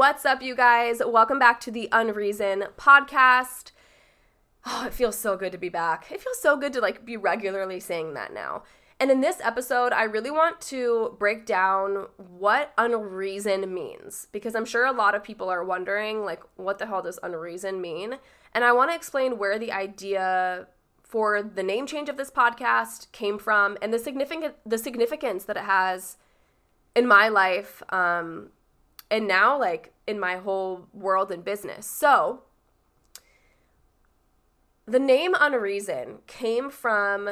What's up, you guys? Welcome back to the Unreazon podcast. Oh, it feels so good to be back. It feels so good to like be regularly saying that now. And in this episode, I really want to break down what unreazon means because I'm sure a lot of people are wondering like what the hell does unreazon mean? And I want to explain where the idea for the name change of this podcast came from and the significant the significance that it has in my life um, and now like in my whole world and business. So the name Unreazon came from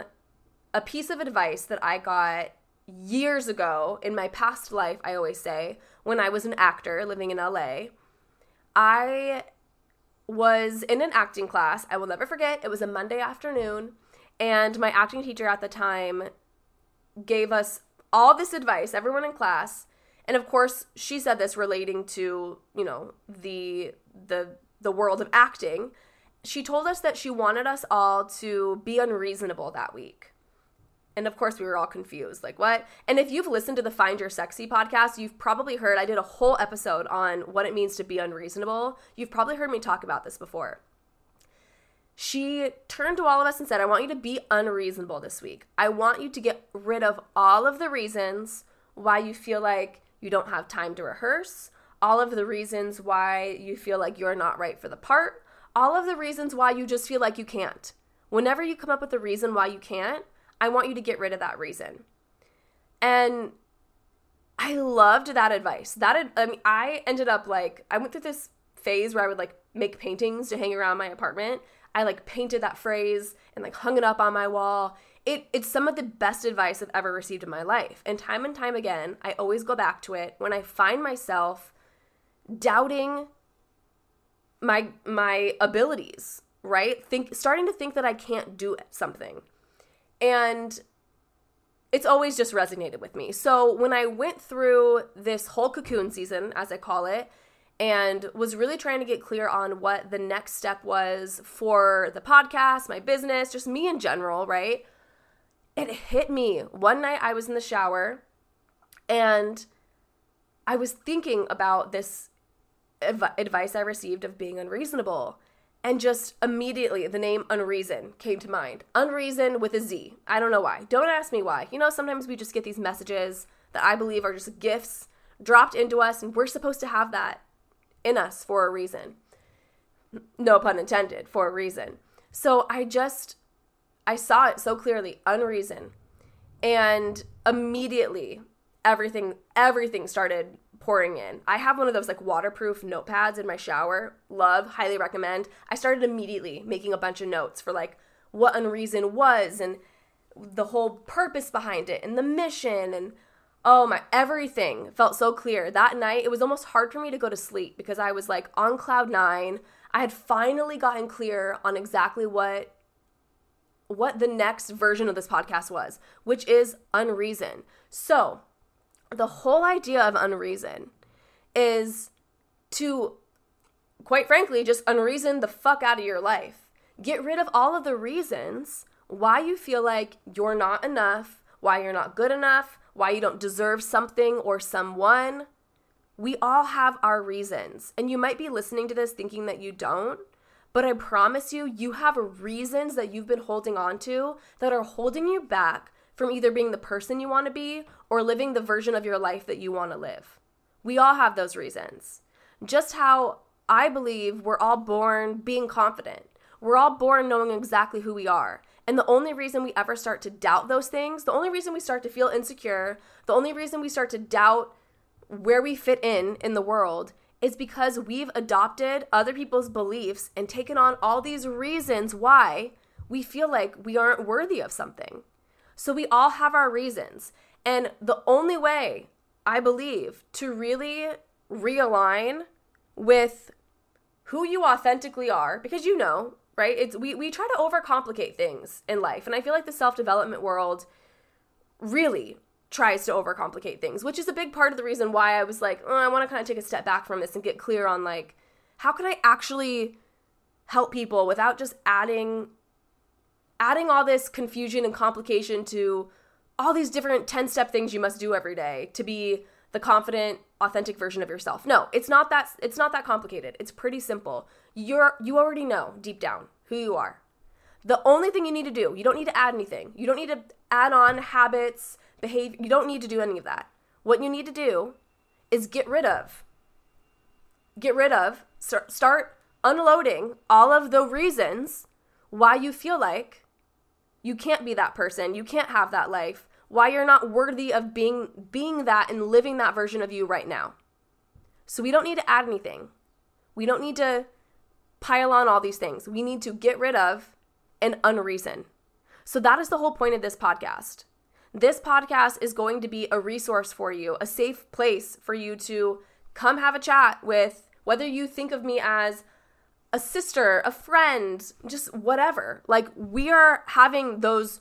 a piece of advice that I got years ago in my past life, I always say, when I was an actor living in LA. I was in an acting class. I will never forget. It was a Monday afternoon, and my acting teacher at the time gave us all this advice, everyone in class. And of course, she said this relating to, you know, the the the world of acting. She told us that she wanted us all to be unreasonable that week. And of course, we were all confused. Like, what? And if you've listened to the Find Your Sexy podcast, you've probably heard I did a whole episode on what it means to be unreasonable. You've probably heard me talk about this before. She turned to all of us and said, I want you to be unreasonable this week. I want you to get rid of all of the reasons why you feel like you don't have time to rehearse, all of the reasons why you feel like you're not right for the part, all of the reasons why you just feel like you can't. Whenever you come up with a reason why you can't, I want you to get rid of that reason. And I loved that advice. That I mean, I ended up like I went through this phase where I would like make paintings to hang around my apartment. I like painted that phrase and like hung it up on my wall. It it's some of the best advice I've ever received in my life. And time and time again, I always go back to it when I find myself doubting my my abilities, right? Think starting to think that I can't do something. And it's always just resonated with me. So when I went through this whole cocoon season, as I call it, and was really trying to get clear on what the next step was for the podcast, my business, just me in general, right? It hit me. One night I was in the shower and I was thinking about this adv- advice I received of being unreasonable and just immediately the name Unreazon came to mind. Unreazon with a Z. I don't know why. Don't ask me why. You know, sometimes we just get these messages that I believe are just gifts dropped into us, and we're supposed to have that in us for a reason. No pun intended, for a reason. So I just, I saw it so clearly, Unreazon. And immediately, everything, everything started pouring in. I have one of those like waterproof notepads in my shower. Love, highly recommend. I started immediately making a bunch of notes for like what Unreazon was and the whole purpose behind it and the mission and oh my everything felt so clear. That night it was almost hard for me to go to sleep because I was like on cloud 9. I had finally gotten clear on exactly what what the next version of this podcast was, which is Unreazon. So, the whole idea of unreazon is to, quite frankly, just unreason the fuck out of your life. Get rid of all of the reasons why you feel like you're not enough, why you're not good enough, why you don't deserve something or someone. We all have our reasons. And you might be listening to this thinking that you don't, but I promise you, you have reasons that you've been holding on to that are holding you back from either being the person you want to be or living the version of your life that you want to live. We all have those reasons. Just how I believe we're all born being confident. We're all born knowing exactly who we are. And the only reason we ever start to doubt those things, the only reason we start to feel insecure, the only reason we start to doubt where we fit in in the world is because we've adopted other people's beliefs and taken on all these reasons why we feel like we aren't worthy of something. So we all have our reasons. And the only way, I believe, to really realign with who you authentically are, because you know, right? It's we, we try to overcomplicate things in life. And I feel like the self-development world really tries to overcomplicate things, which is a big part of the reason why I was like, oh, I want to kind of take a step back from this and get clear on like how can I actually help people without just adding adding all this confusion and complication to all these different 10 step things you must do every day to be the confident, authentic version of yourself. No, it's not that it's not that complicated. It's pretty simple. You're you already know deep down who you are. The only thing you need to do, you don't need to add anything. You don't need to add on habits, behavior. You don't need to do any of that. What you need to do is get rid of get rid of start unloading all of the reasons why you feel like you can't be that person, you can't have that life, why you're not worthy of being being that and living that version of you right now. So we don't need to add anything. We don't need to pile on all these things. We need to get rid of and unreason. So that is the whole point of this podcast. This podcast is going to be a resource for you, a safe place for you to come have a chat with whether you think of me as a sister, a friend, just whatever. Like we are having those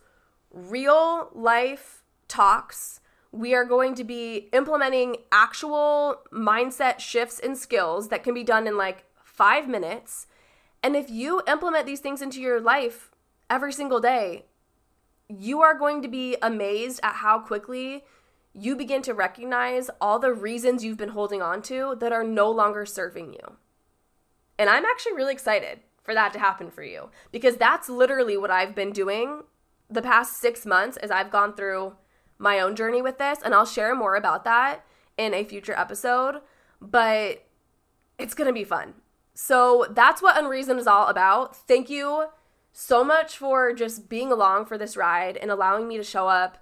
real life talks. We are going to be implementing actual mindset shifts and skills that can be done in like five minutes. And if you implement these things into your life every single day, you are going to be amazed at how quickly you begin to recognize all the reasons you've been holding on to that are no longer serving you. And I'm actually really excited for that to happen for you because that's literally what I've been doing the past six months as I've gone through my own journey with this. And I'll share more about that in a future episode, but it's gonna be fun. So that's what Unreazon is all about. Thank you so much for just being along for this ride and allowing me to show up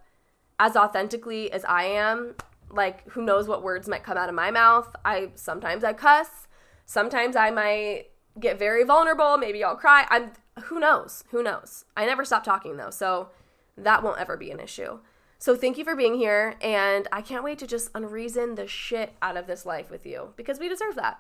as authentically as I am. Like, who knows what words might come out of my mouth? I sometimes I cuss, sometimes I might get very vulnerable. Maybe I'll cry. I'm who knows? Who knows? I never stop talking though, so that won't ever be an issue. So thank you for being here, and I can't wait to just unreason the shit out of this life with you because we deserve that.